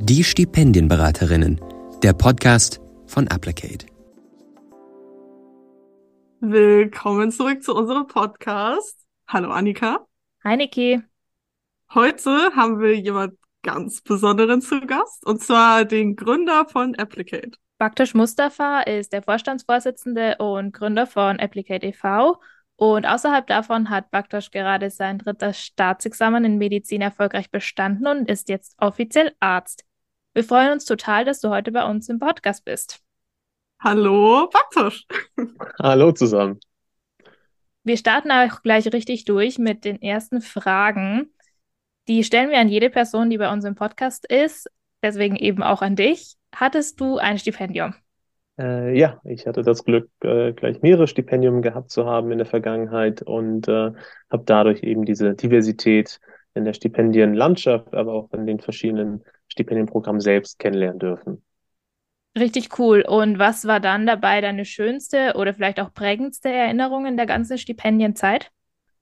Die Stipendienberaterinnen, der Podcast von Applicate. Willkommen zurück zu unserem Podcast. Hallo Annika. Hi Niki. Heute haben wir jemand ganz Besonderen zu Gast, und zwar den Gründer von Applicate. Baktisch Mustafa ist der Vorstandsvorsitzende und Gründer von Applicate e.V. Und außerhalb davon hat Baktasch gerade sein drittes Staatsexamen in Medizin erfolgreich bestanden und ist jetzt offiziell Arzt. Wir freuen uns total, dass du heute bei uns im Podcast bist. Hallo, Baktasch. Hallo zusammen. Wir starten auch gleich richtig durch mit den ersten Fragen. Die stellen wir an jede Person, die bei uns im Podcast ist, deswegen eben auch an dich. Hattest du ein Stipendium? Äh, ja, ich hatte das Glück, äh, gleich mehrere Stipendien gehabt zu haben in der Vergangenheit und äh, habe dadurch eben diese Diversität in der Stipendienlandschaft, aber auch in den verschiedenen Stipendienprogrammen selbst kennenlernen dürfen. Richtig cool. Und was war dann dabei deine schönste oder vielleicht auch prägendste Erinnerung in der ganzen Stipendienzeit?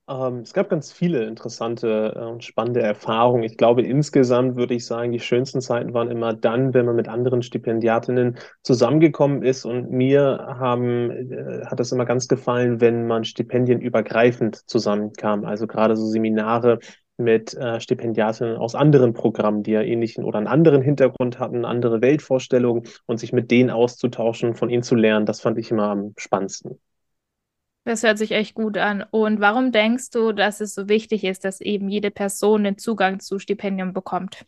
Ähm, es gab ganz viele interessante äh, und spannende Erfahrungen. Ich glaube, insgesamt würde ich sagen, die schönsten Zeiten waren immer dann, wenn man mit anderen Stipendiatinnen zusammengekommen ist. Und mir haben, äh, hat es immer ganz gefallen, wenn man stipendienübergreifend zusammenkam. Also gerade so Seminare mit äh, Stipendiatinnen aus anderen Programmen, die ja ähnlichen oder einen anderen Hintergrund hatten, andere Weltvorstellungen und sich mit denen auszutauschen, von ihnen zu lernen. Das fand ich immer am spannendsten. Das hört sich echt gut an. Und warum denkst du, dass es so wichtig ist, dass eben jede Person den Zugang zu Stipendium bekommt?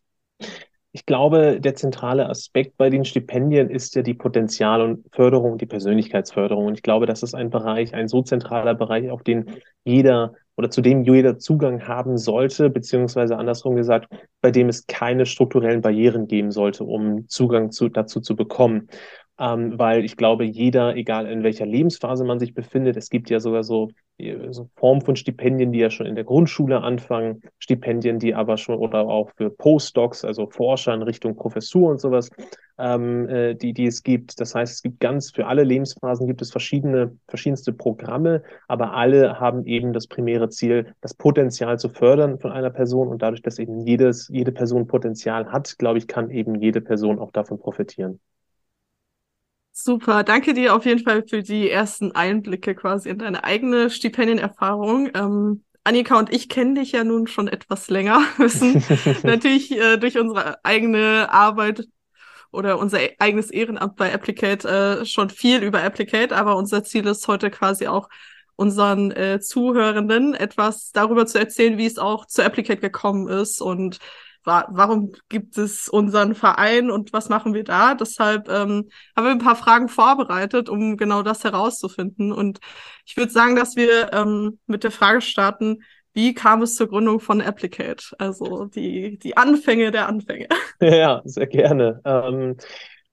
Ich glaube, der zentrale Aspekt bei den Stipendien ist ja die Potenzial- und Förderung, die Persönlichkeitsförderung. Und ich glaube, das ist ein Bereich, ein so zentraler Bereich, auf den jeder oder zu dem jeder Zugang haben sollte, beziehungsweise andersrum gesagt, bei dem es keine strukturellen Barrieren geben sollte, um Zugang zu, dazu zu bekommen ähm, weil ich glaube, jeder, egal in welcher Lebensphase man sich befindet, es gibt ja sogar so, so Formen von Stipendien, die ja schon in der Grundschule anfangen, Stipendien, die aber schon oder auch für Postdocs, also Forscher in Richtung Professur und sowas, ähm, äh, die, die es gibt. Das heißt, es gibt ganz, für alle Lebensphasen gibt es verschiedene, verschiedenste Programme, aber alle haben eben das primäre Ziel, das Potenzial zu fördern von einer Person und dadurch, dass eben jedes, jede Person Potenzial hat, glaube ich, kann eben jede Person auch davon profitieren. Super, danke dir auf jeden Fall für die ersten Einblicke quasi in deine eigene Stipendienerfahrung. Ähm, Annika und ich kennen dich ja nun schon etwas länger, wissen natürlich äh, durch unsere eigene Arbeit oder unser eigenes Ehrenamt bei Applicate äh, schon viel über Applicate, aber unser Ziel ist heute quasi auch unseren äh, Zuhörenden etwas darüber zu erzählen, wie es auch zu Applicate gekommen ist und wa warum gibt es unseren Verein und was machen wir da? Deshalb ähm, haben wir ein paar Fragen vorbereitet, um genau das herauszufinden. Und ich würde sagen, dass wir ähm, mit der Frage starten, wie kam es zur Gründung von Applicate? Also die, die Anfänge der Anfänge. Ja, sehr gerne. Ähm,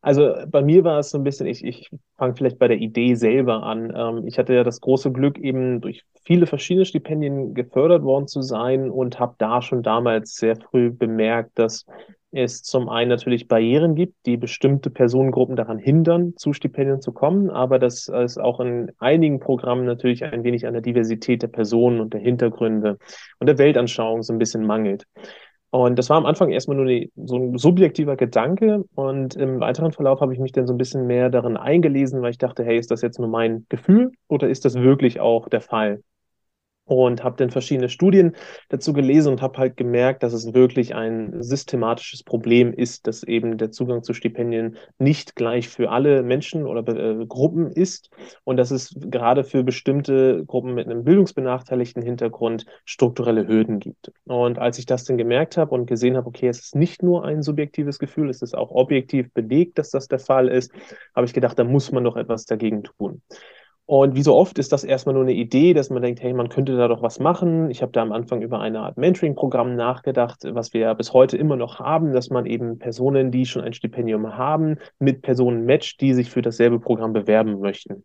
also bei mir war es so ein bisschen, ich, ich fange vielleicht bei der Idee selber an. Ähm, ich hatte ja das große Glück, eben durch viele verschiedene Stipendien gefördert worden zu sein und habe da schon damals sehr früh bemerkt, dass es zum einen natürlich Barrieren gibt, die bestimmte Personengruppen daran hindern, zu Stipendien zu kommen, aber dass es auch in einigen Programmen natürlich ein wenig an der Diversität der Personen und der Hintergründe und der Weltanschauung so ein bisschen mangelt. Und das war am Anfang erstmal nur eine, so ein subjektiver Gedanke. Und im weiteren Verlauf habe ich mich dann so ein bisschen mehr darin eingelesen, weil ich dachte, hey, ist das jetzt nur mein Gefühl oder ist das wirklich auch der Fall? Und habe dann verschiedene Studien dazu gelesen und habe halt gemerkt, dass es wirklich ein systematisches Problem ist, dass eben der Zugang zu Stipendien nicht gleich für alle Menschen oder äh, Gruppen ist und dass es gerade für bestimmte Gruppen mit einem bildungsbenachteiligten Hintergrund strukturelle Hürden gibt. Und als ich das dann gemerkt habe und gesehen habe, okay, es ist nicht nur ein subjektives Gefühl, es ist auch objektiv belegt, dass das der Fall ist, habe ich gedacht, da muss man doch etwas dagegen tun. Und wie so oft ist das erstmal nur eine Idee, dass man denkt, hey, man könnte da doch was machen. Ich habe da am Anfang über eine Art Mentoring-Programm nachgedacht, was wir ja bis heute immer noch haben, dass man eben Personen, die schon ein Stipendium haben, mit Personen matcht, die sich für dasselbe Programm bewerben möchten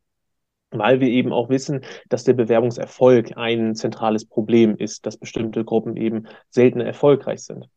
weil wir eben auch wissen, dass der Bewerbungserfolg ein zentrales Problem ist, dass bestimmte Gruppen eben seltener erfolgreich sind.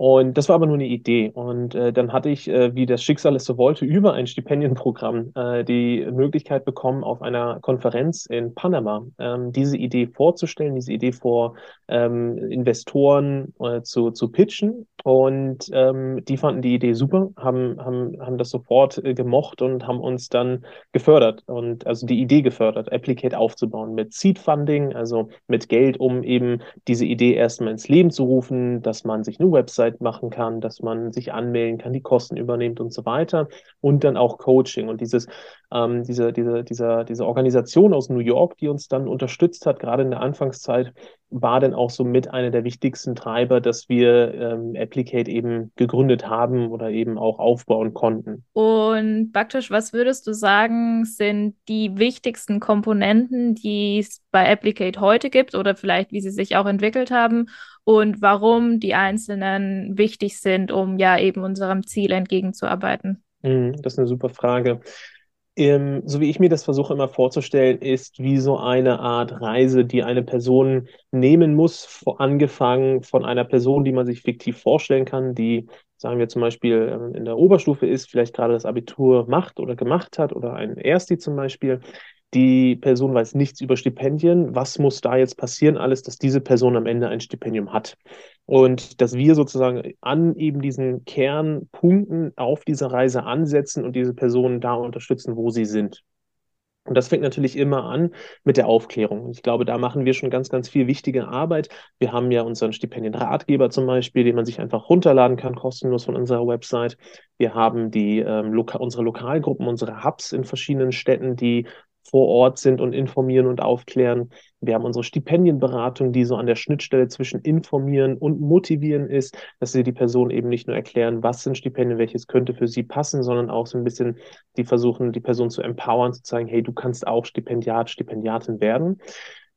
Und das war aber nur eine Idee. Und äh, dann hatte ich, äh, wie das Schicksal es so wollte, über ein Stipendienprogramm äh, die Möglichkeit bekommen, auf einer Konferenz in Panama ähm, diese Idee vorzustellen, diese Idee vor ähm, Investoren äh, zu, zu pitchen. Und ähm, die fanden die Idee super, haben, haben, haben das sofort äh, gemocht und haben uns dann gefördert und also die Idee gefördert, Applicate aufzubauen mit Seed Funding, also mit Geld, um eben diese Idee erstmal ins Leben zu rufen, dass man sich eine Website machen kann, dass man sich anmelden kann, die Kosten übernimmt und so weiter. Und dann auch Coaching und dieses, ähm, diese, diese, dieser, diese Organisation aus New York, die uns dann unterstützt hat, gerade in der Anfangszeit, war denn auch so mit einer der wichtigsten Treiber, dass wir ähm, Applicate eben gegründet haben oder eben auch aufbauen konnten. Und Baktisch, was würdest du sagen, sind die wichtigsten Komponenten, die es bei Applicate heute gibt oder vielleicht wie sie sich auch entwickelt haben und warum die einzelnen wichtig sind, um ja eben unserem Ziel entgegenzuarbeiten? Mhm, das ist eine super Frage ähm, so wie ich mir das versuche immer vorzustellen, ist wie so eine Art Reise, die eine Person nehmen muss, angefangen von einer Person, die man sich fiktiv vorstellen kann, die, sagen wir zum Beispiel, ähm, in der Oberstufe ist, vielleicht gerade das Abitur macht oder gemacht hat oder ein Ersti zum Beispiel, die Person weiß nichts über Stipendien. Was muss da jetzt passieren? Alles, dass diese Person am Ende ein Stipendium hat. Und dass wir sozusagen an eben diesen Kernpunkten auf dieser Reise ansetzen und diese Personen da unterstützen, wo sie sind. Und das fängt natürlich immer an mit der Aufklärung. Ich glaube, da machen wir schon ganz, ganz viel wichtige Arbeit. Wir haben ja unseren Stipendienratgeber zum Beispiel, den man sich einfach runterladen kann, kostenlos von unserer Website. Wir haben die, ähm, Loka unsere Lokalgruppen, unsere Hubs in verschiedenen Städten, die vor Ort sind und informieren und aufklären. Wir haben unsere Stipendienberatung, die so an der Schnittstelle zwischen informieren und motivieren ist, dass sie die Person eben nicht nur erklären, was sind Stipendien, welches könnte für sie passen, sondern auch so ein bisschen, die versuchen, die Person zu empowern, zu zeigen, hey, du kannst auch Stipendiat, Stipendiatin werden.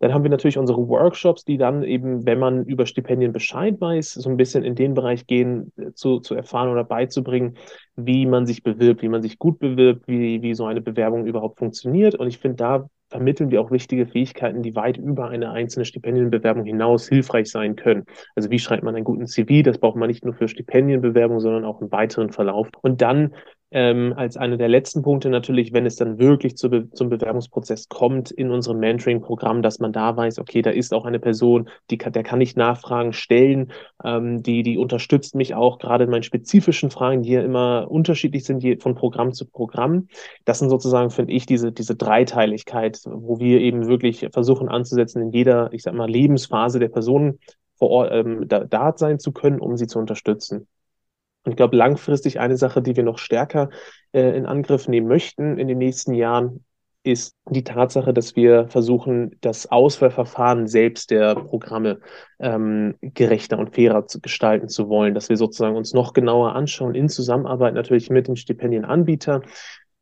Dann haben wir natürlich unsere Workshops, die dann eben, wenn man über Stipendien Bescheid weiß, so ein bisschen in den Bereich gehen, äh, zu, zu erfahren oder beizubringen, wie man sich bewirbt, wie man sich gut bewirbt, wie, wie so eine Bewerbung überhaupt funktioniert. Und ich finde, da vermitteln wir auch wichtige Fähigkeiten, die weit über eine einzelne Stipendienbewerbung hinaus hilfreich sein können. Also wie schreibt man einen guten CV? Das braucht man nicht nur für Stipendienbewerbung, sondern auch im weiteren Verlauf. Und dann ähm, als einer der letzten Punkte natürlich, wenn es dann wirklich zu Be zum Bewerbungsprozess kommt in unserem Mentoring-Programm, dass man da weiß, okay, da ist auch eine Person, die kann, der kann ich Nachfragen stellen, ähm, die, die unterstützt mich auch gerade in meinen spezifischen Fragen, die ja immer unterschiedlich sind, je, von Programm zu Programm. Das sind sozusagen, finde ich, diese, diese Dreiteiligkeit, wo wir eben wirklich versuchen anzusetzen, in jeder, ich sag mal, Lebensphase der Person vor Ort ähm, da, da sein zu können, um sie zu unterstützen. Und ich glaube, langfristig eine Sache, die wir noch stärker äh, in Angriff nehmen möchten in den nächsten Jahren, ist die Tatsache, dass wir versuchen, das Auswahlverfahren selbst der Programme ähm, gerechter und fairer zu gestalten zu wollen, dass wir sozusagen uns noch genauer anschauen, in Zusammenarbeit natürlich mit dem Stipendienanbieter,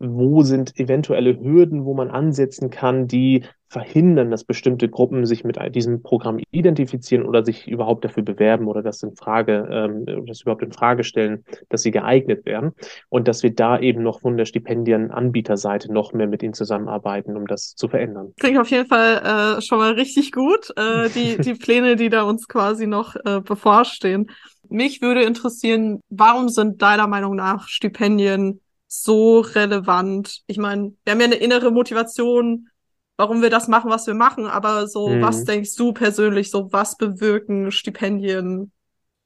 wo sind eventuelle Hürden, wo man ansetzen kann, die verhindern, dass bestimmte Gruppen sich mit diesem Programm identifizieren oder sich überhaupt dafür bewerben oder das in Frage, ähm, das überhaupt in Frage stellen, dass sie geeignet werden und dass wir da eben noch von der Stipendienanbieterseite noch mehr mit ihnen zusammenarbeiten, um das zu verändern. Klingt auf jeden Fall äh, schon mal richtig gut, äh, die, die Pläne, die da uns quasi noch äh, bevorstehen. Mich würde interessieren, warum sind deiner Meinung nach Stipendien so relevant. Ich meine, wir haben ja eine innere Motivation, warum wir das machen, was wir machen, aber so, mhm. was denkst du persönlich, so was bewirken Stipendien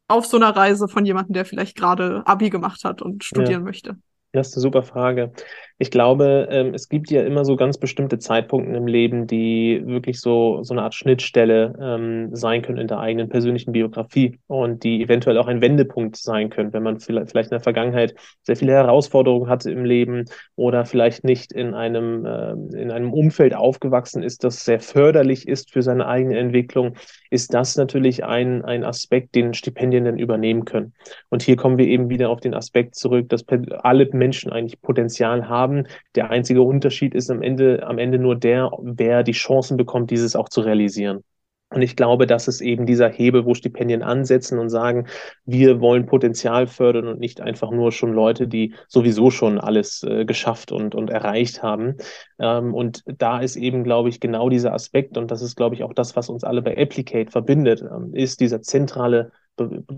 auf so einer Reise von jemandem, der vielleicht gerade Abi gemacht hat und studieren ja. möchte? Das super Frage. Ich glaube, ähm, es gibt ja immer so ganz bestimmte Zeitpunkte im Leben, die wirklich so, so eine Art Schnittstelle ähm, sein können in der eigenen persönlichen Biografie und die eventuell auch ein Wendepunkt sein können, wenn man vielleicht, in der Vergangenheit sehr viele Herausforderungen hatte im Leben oder vielleicht nicht in einem, äh, in einem Umfeld aufgewachsen ist, das sehr förderlich ist für seine eigene Entwicklung, ist das natürlich ein, ein Aspekt, den Stipendien dann übernehmen können. Und hier kommen wir eben wieder auf den Aspekt zurück, dass alle Menschen eigentlich Potenzial haben, haben. Der einzige Unterschied ist am Ende, am Ende nur der, wer die Chancen bekommt, dieses auch zu realisieren. Und ich glaube, das ist eben dieser Hebel, wo Stipendien ansetzen und sagen, wir wollen Potenzial fördern und nicht einfach nur schon Leute, die sowieso schon alles äh, geschafft und, und erreicht haben. Ähm, und da ist eben, glaube ich, genau dieser Aspekt, und das ist, glaube ich, auch das, was uns alle bei Applicate verbindet, ähm, ist dieser zentrale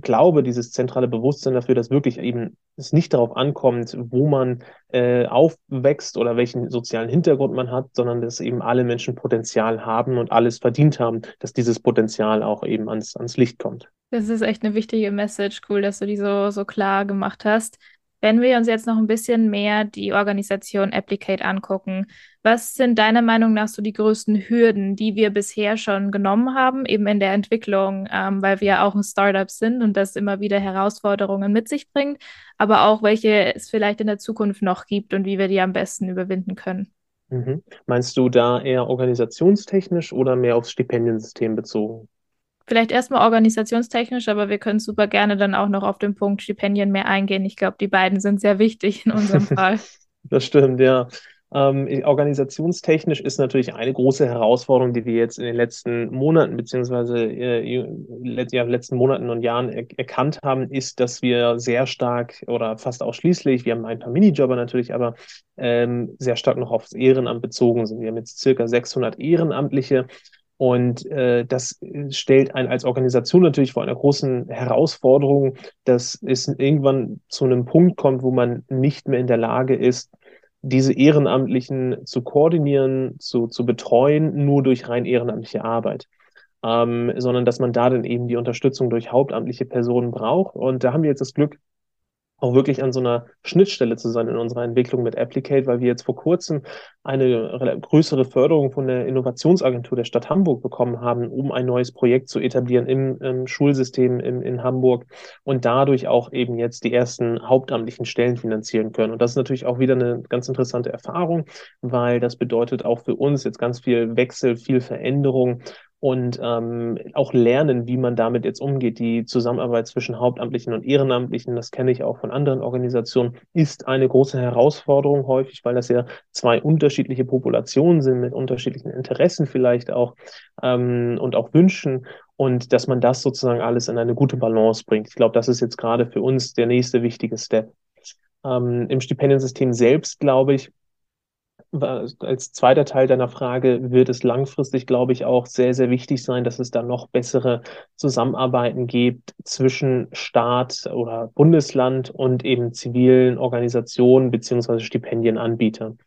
glaube, dieses zentrale Bewusstsein dafür, dass wirklich eben es nicht darauf ankommt, wo man äh, aufwächst oder welchen sozialen Hintergrund man hat, sondern dass eben alle Menschen Potenzial haben und alles verdient haben, dass dieses Potenzial auch eben ans, ans Licht kommt. Das ist echt eine wichtige Message. Cool, dass du die so, so klar gemacht hast. Wenn wir uns jetzt noch ein bisschen mehr die Organisation Applicate angucken, was sind deiner Meinung nach so die größten Hürden, die wir bisher schon genommen haben, eben in der Entwicklung, ähm, weil wir ja auch ein Startup sind und das immer wieder Herausforderungen mit sich bringt, aber auch welche es vielleicht in der Zukunft noch gibt und wie wir die am besten überwinden können? Mhm. Meinst du da eher organisationstechnisch oder mehr aufs Stipendiensystem bezogen? Vielleicht erstmal organisationstechnisch, aber wir können super gerne dann auch noch auf den Punkt Stipendien mehr eingehen. Ich glaube, die beiden sind sehr wichtig in unserem Fall. Das stimmt, ja. Ähm, organisationstechnisch ist natürlich eine große Herausforderung, die wir jetzt in den letzten Monaten beziehungsweise äh, ja, letzten Monaten und Jahren er erkannt haben, ist, dass wir sehr stark oder fast ausschließlich, wir haben ein paar Minijobber natürlich, aber ähm, sehr stark noch aufs Ehrenamt bezogen sind. Wir haben jetzt circa 600 Ehrenamtliche und äh, das stellt einen als Organisation natürlich vor einer großen Herausforderung, dass es irgendwann zu einem Punkt kommt, wo man nicht mehr in der Lage ist, diese Ehrenamtlichen zu koordinieren, zu, zu betreuen, nur durch rein ehrenamtliche Arbeit. Ähm, sondern dass man da dann eben die Unterstützung durch hauptamtliche Personen braucht. Und da haben wir jetzt das Glück, auch wirklich an so einer Schnittstelle zu sein in unserer Entwicklung mit Applicate, weil wir jetzt vor kurzem eine größere Förderung von der Innovationsagentur der Stadt Hamburg bekommen haben, um ein neues Projekt zu etablieren im, im Schulsystem in, in Hamburg und dadurch auch eben jetzt die ersten hauptamtlichen Stellen finanzieren können. Und das ist natürlich auch wieder eine ganz interessante Erfahrung, weil das bedeutet auch für uns jetzt ganz viel Wechsel, viel Veränderung und ähm, auch lernen, wie man damit jetzt umgeht. Die Zusammenarbeit zwischen Hauptamtlichen und Ehrenamtlichen, das kenne ich auch von anderen Organisationen, ist eine große Herausforderung häufig, weil das ja zwei unterschiedliche Populationen sind mit unterschiedlichen Interessen vielleicht auch ähm, und auch Wünschen und dass man das sozusagen alles in eine gute Balance bringt. Ich glaube, das ist jetzt gerade für uns der nächste wichtige Step. Ähm, Im Stipendiensystem selbst, glaube ich, als zweiter Teil deiner Frage wird es langfristig, glaube ich, auch sehr, sehr wichtig sein, dass es da noch bessere Zusammenarbeiten gibt zwischen Staat oder Bundesland und eben zivilen Organisationen beziehungsweise Stipendienanbietern.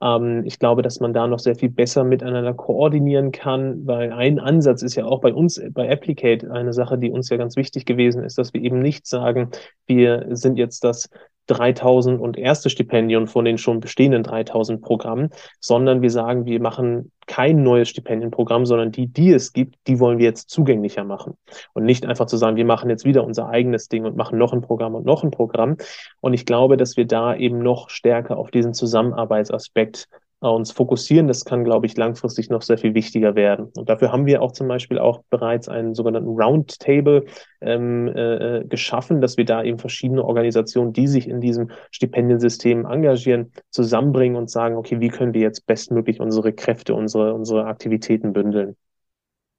Ähm, ich glaube, dass man da noch sehr viel besser miteinander koordinieren kann, weil ein Ansatz ist ja auch bei uns, bei Applicate, eine Sache, die uns ja ganz wichtig gewesen ist, dass wir eben nicht sagen, wir sind jetzt das 3000 und erste Stipendium von den schon bestehenden 3000 Programmen, sondern wir sagen, wir machen kein neues Stipendienprogramm, sondern die, die es gibt, die wollen wir jetzt zugänglicher machen. Und nicht einfach zu sagen, wir machen jetzt wieder unser eigenes Ding und machen noch ein Programm und noch ein Programm. Und ich glaube, dass wir da eben noch stärker auf diesen Zusammenarbeitsaspekt uns fokussieren. Das kann, glaube ich, langfristig noch sehr viel wichtiger werden. Und dafür haben wir auch zum Beispiel auch bereits einen sogenannten Roundtable ähm, äh, äh, geschaffen, dass wir da eben verschiedene Organisationen, die sich in diesem Stipendiensystem engagieren, zusammenbringen und sagen, okay, wie können wir jetzt bestmöglich unsere Kräfte, unsere, unsere Aktivitäten bündeln?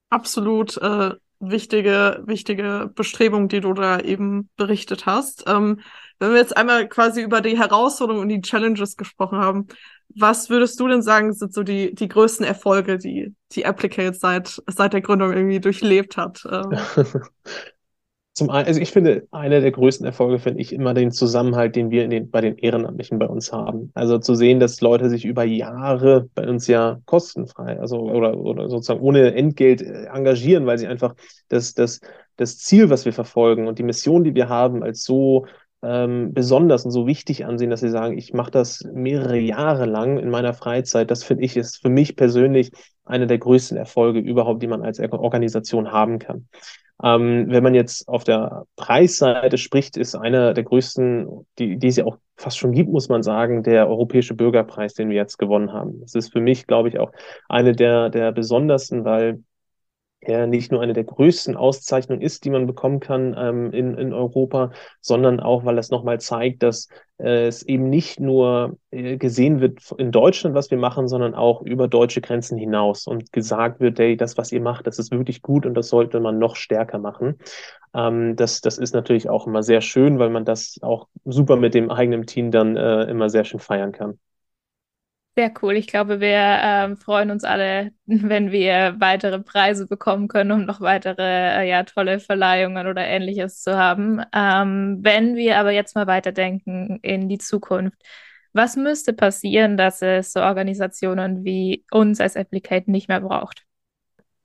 Absolut. Äh wichtige, wichtige Bestrebung, die du da eben berichtet hast. Ähm, wenn wir jetzt einmal quasi über die Herausforderungen und die Challenges gesprochen haben, was würdest du denn sagen, sind so die, die größten Erfolge, die die Applicate seit, seit der Gründung irgendwie durchlebt hat? Ähm. Zum einen, also ich finde, einer der größten Erfolge finde ich immer den Zusammenhalt, den wir in den, bei den Ehrenamtlichen bei uns haben. Also zu sehen, dass Leute sich über Jahre bei uns ja kostenfrei, also oder, oder sozusagen ohne Entgelt äh, engagieren, weil sie einfach das, das, das Ziel, was wir verfolgen und die Mission, die wir haben, als so ähm, besonders und so wichtig ansehen, dass sie sagen, ich mache das mehrere Jahre lang in meiner Freizeit. Das finde ich ist für mich persönlich einer der größten Erfolge überhaupt, die man als Organisation haben kann. Ähm, wenn man jetzt auf der Preisseite spricht, ist einer der größten, die, die es ja auch fast schon gibt, muss man sagen, der Europäische Bürgerpreis, den wir jetzt gewonnen haben. Das ist für mich, glaube ich, auch eine der, der besondersten, weil er nicht nur eine der größten Auszeichnungen ist, die man bekommen kann ähm, in, in Europa, sondern auch, weil es nochmal zeigt, dass äh, es eben nicht nur äh, gesehen wird in Deutschland, was wir machen, sondern auch über deutsche Grenzen hinaus und gesagt wird, hey, das, was ihr macht, das ist wirklich gut und das sollte man noch stärker machen. Ähm, das, das ist natürlich auch immer sehr schön, weil man das auch super mit dem eigenen Team dann äh, immer sehr schön feiern kann. Sehr cool. Ich glaube, wir ähm, freuen uns alle, wenn wir weitere Preise bekommen können, um noch weitere äh, ja, tolle Verleihungen oder ähnliches zu haben. Ähm, wenn wir aber jetzt mal weiterdenken in die Zukunft, was müsste passieren, dass es so Organisationen wie uns als Applicate nicht mehr braucht?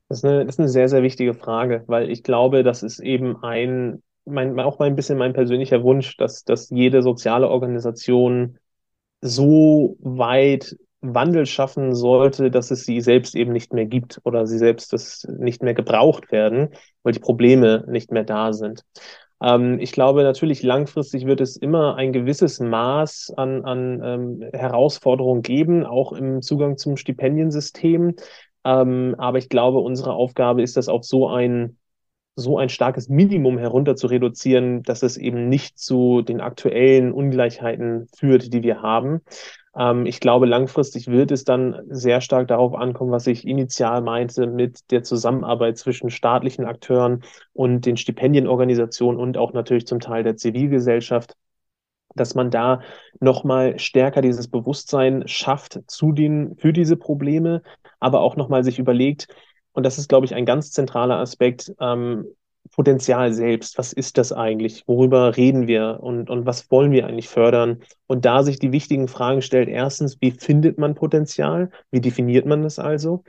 Das ist eine, das ist eine sehr, sehr wichtige Frage, weil ich glaube, das ist eben ein, mein, auch mal ein bisschen mein persönlicher Wunsch, dass, dass jede soziale Organisation so weit Wandel schaffen sollte, dass es sie selbst eben nicht mehr gibt oder sie selbst das nicht mehr gebraucht werden, weil die Probleme nicht mehr da sind. Ähm, ich glaube, natürlich langfristig wird es immer ein gewisses Maß an, an ähm, Herausforderungen geben, auch im Zugang zum Stipendiensystem. Ähm, aber ich glaube, unsere Aufgabe ist das auf so ein so ein starkes Minimum herunter zu reduzieren, dass es eben nicht zu den aktuellen Ungleichheiten führt, die wir haben. Ähm, ich glaube, langfristig wird es dann sehr stark darauf ankommen, was ich initial meinte mit der Zusammenarbeit zwischen staatlichen Akteuren und den Stipendienorganisationen und auch natürlich zum Teil der Zivilgesellschaft dass man da nochmal stärker dieses Bewusstsein schafft zu den, für diese Probleme, aber auch nochmal sich überlegt, und das ist, glaube ich, ein ganz zentraler Aspekt, ähm, Potenzial selbst. Was ist das eigentlich? Worüber reden wir und, und was wollen wir eigentlich fördern? Und da sich die wichtigen Fragen stellt, erstens, wie findet man Potenzial? Wie definiert man das also?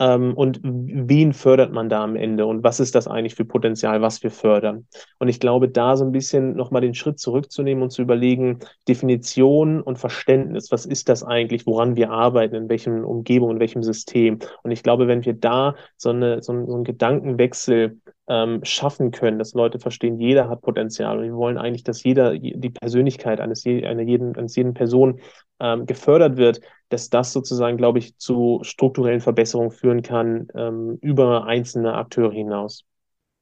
Ähm, und wen fördert man da am Ende und was ist das eigentlich für Potenzial, was wir fördern? Und ich glaube, da so ein bisschen nochmal den Schritt zurückzunehmen und zu überlegen, Definition und Verständnis, was ist das eigentlich, woran wir arbeiten, in welchem Umgebung, in welchem System? Und ich glaube, wenn wir da so, eine, so, ein, so einen Gedankenwechsel ähm, schaffen können, dass Leute verstehen, jeder hat Potenzial und wir wollen eigentlich, dass jeder die Persönlichkeit eines, einer jeden, eines jeden Person ähm, gefördert wird, dass das sozusagen, glaube ich, zu strukturellen Verbesserungen führen kann ähm, über einzelne Akteure hinaus.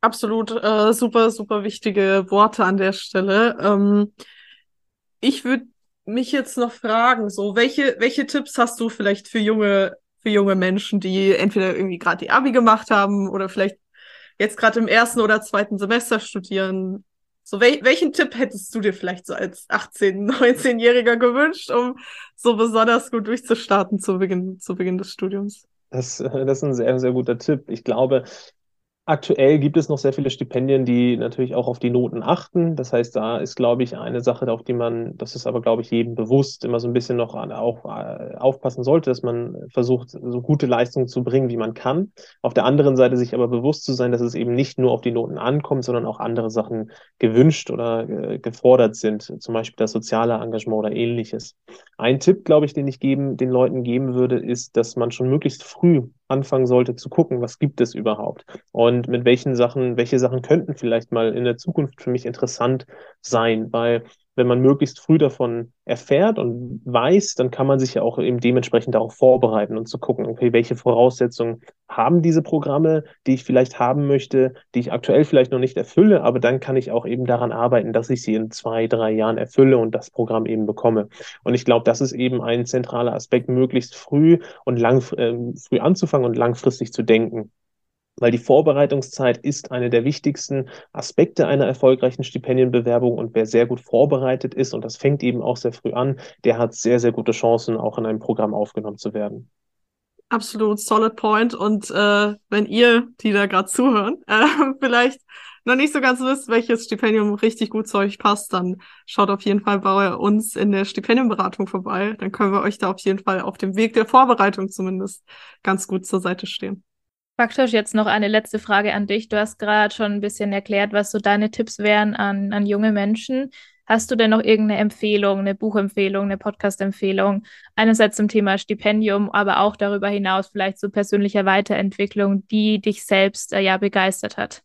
Absolut, äh, super, super wichtige Worte an der Stelle. Ähm, ich würde mich jetzt noch fragen, so welche welche Tipps hast du vielleicht für junge für junge Menschen, die entweder irgendwie gerade die Abi gemacht haben oder vielleicht jetzt gerade im ersten oder zweiten Semester studieren. So, wel welchen Tipp hättest du dir vielleicht so als 18-, 19-Jähriger gewünscht, um so besonders gut durchzustarten zu Beginn, zu Beginn des Studiums? Das, das ist ein sehr, sehr guter Tipp. Ich glaube, Aktuell gibt es noch sehr viele Stipendien, die natürlich auch auf die Noten achten. Das heißt, da ist, glaube ich, eine Sache, auf die man, das ist aber, glaube ich, jedem bewusst, immer so ein bisschen noch auch äh, aufpassen sollte, dass man versucht, so gute Leistungen zu bringen, wie man kann. Auf der anderen Seite sich aber bewusst zu sein, dass es eben nicht nur auf die Noten ankommt, sondern auch andere Sachen gewünscht oder äh, gefordert sind, zum Beispiel das soziale Engagement oder ähnliches. Ein Tipp, glaube ich, den ich geben, den Leuten geben würde, ist, dass man schon möglichst früh anfangen sollte zu gucken, was gibt es überhaupt? Und mit welchen Sachen, welche Sachen könnten vielleicht mal in der Zukunft für mich interessant sein, weil wenn man möglichst früh davon erfährt und weiß, dann kann man sich ja auch eben dementsprechend darauf vorbereiten und zu gucken, okay, welche Voraussetzungen haben diese Programme, die ich vielleicht haben möchte, die ich aktuell vielleicht noch nicht erfülle, aber dann kann ich auch eben daran arbeiten, dass ich sie in zwei, drei Jahren erfülle und das Programm eben bekomme. Und ich glaube, das ist eben ein zentraler Aspekt, möglichst früh und lang, äh, früh anzufangen und langfristig zu denken weil die Vorbereitungszeit ist eine der wichtigsten Aspekte einer erfolgreichen Stipendienbewerbung und wer sehr gut vorbereitet ist, und das fängt eben auch sehr früh an, der hat sehr, sehr gute Chancen, auch in einem Programm aufgenommen zu werden. Absolut solid point. Und äh, wenn ihr, die da gerade zuhören, äh, vielleicht noch nicht so ganz wisst, welches Stipendium richtig gut zu euch passt, dann schaut auf jeden Fall bei uns in der Stipendienberatung vorbei. Dann können wir euch da auf jeden Fall auf dem Weg der Vorbereitung zumindest ganz gut zur Seite stehen. Faktisch jetzt noch eine letzte Frage an dich. Du hast gerade schon ein bisschen erklärt, was so deine Tipps wären an, an junge Menschen. Hast du denn noch irgendeine Empfehlung, eine Buchempfehlung, eine Podcast-Empfehlung? Einerseits zum Thema Stipendium, aber auch darüber hinaus vielleicht so persönlicher Weiterentwicklung, die dich selbst äh, ja begeistert hat?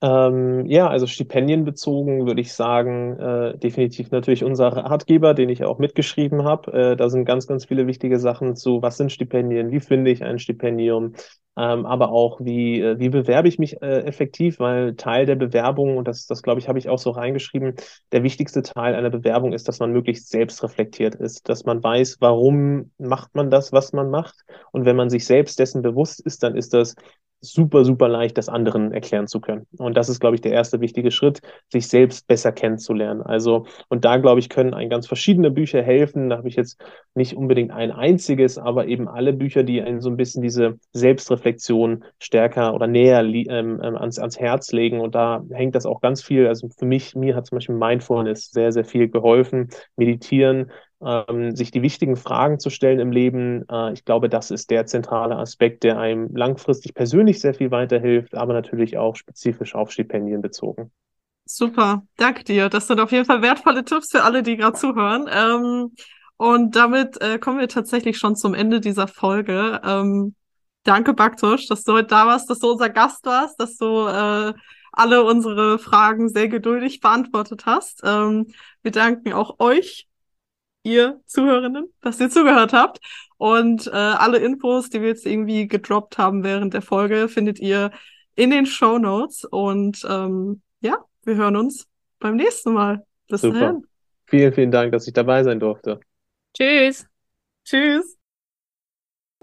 Ähm, ja, also stipendienbezogen würde ich sagen, äh, definitiv natürlich unser Ratgeber, den ich auch mitgeschrieben habe. Äh, da sind ganz, ganz viele wichtige Sachen zu, was sind Stipendien, wie finde ich ein Stipendium, ähm, aber auch wie, äh, wie bewerbe ich mich äh, effektiv, weil Teil der Bewerbung, und das, das glaube ich, habe ich auch so reingeschrieben, der wichtigste Teil einer Bewerbung ist, dass man möglichst selbst reflektiert ist, dass man weiß, warum macht man das, was man macht. Und wenn man sich selbst dessen bewusst ist, dann ist das super, super leicht, das anderen erklären zu können. Und das ist, glaube ich, der erste wichtige Schritt, sich selbst besser kennenzulernen. Also, und da, glaube ich, können ein ganz verschiedene Bücher helfen. Da habe ich jetzt nicht unbedingt ein einziges, aber eben alle Bücher, die einen so ein bisschen diese Selbstreflexion stärker oder näher ähm, ähm, ans, ans Herz legen. Und da hängt das auch ganz viel. Also für mich, mir hat zum Beispiel Mindfulness sehr, sehr viel geholfen. Meditieren, ähm, sich die wichtigen Fragen zu stellen im Leben. Äh, ich glaube, das ist der zentrale Aspekt, der einem langfristig persönlich sehr viel weiterhilft, aber natürlich auch spezifisch auf Stipendien bezogen. Super, danke dir. Das sind auf jeden Fall wertvolle Tipps für alle, die gerade zuhören. Ähm, und damit äh, kommen wir tatsächlich schon zum Ende dieser Folge. Ähm, danke, Baktosch, dass du heute da warst, dass du unser Gast warst, dass du äh, alle unsere Fragen sehr geduldig beantwortet hast. Ähm, wir danken auch euch ihr Zuhörenden, dass ihr zugehört habt. Und äh, alle Infos, die wir jetzt irgendwie gedroppt haben während der Folge, findet ihr in den Show Notes. Und ähm, ja, wir hören uns beim nächsten Mal. Bis Super. dahin. Vielen, vielen Dank, dass ich dabei sein durfte. Tschüss. Tschüss.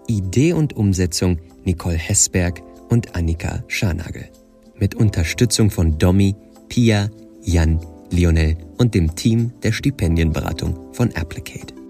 Idee und Umsetzung Nicole Hessberg und Annika Scharnagel. Mit Unterstützung von Domi, Pia, Jan Lionel und dem Team der Stipendienberatung von Applicate.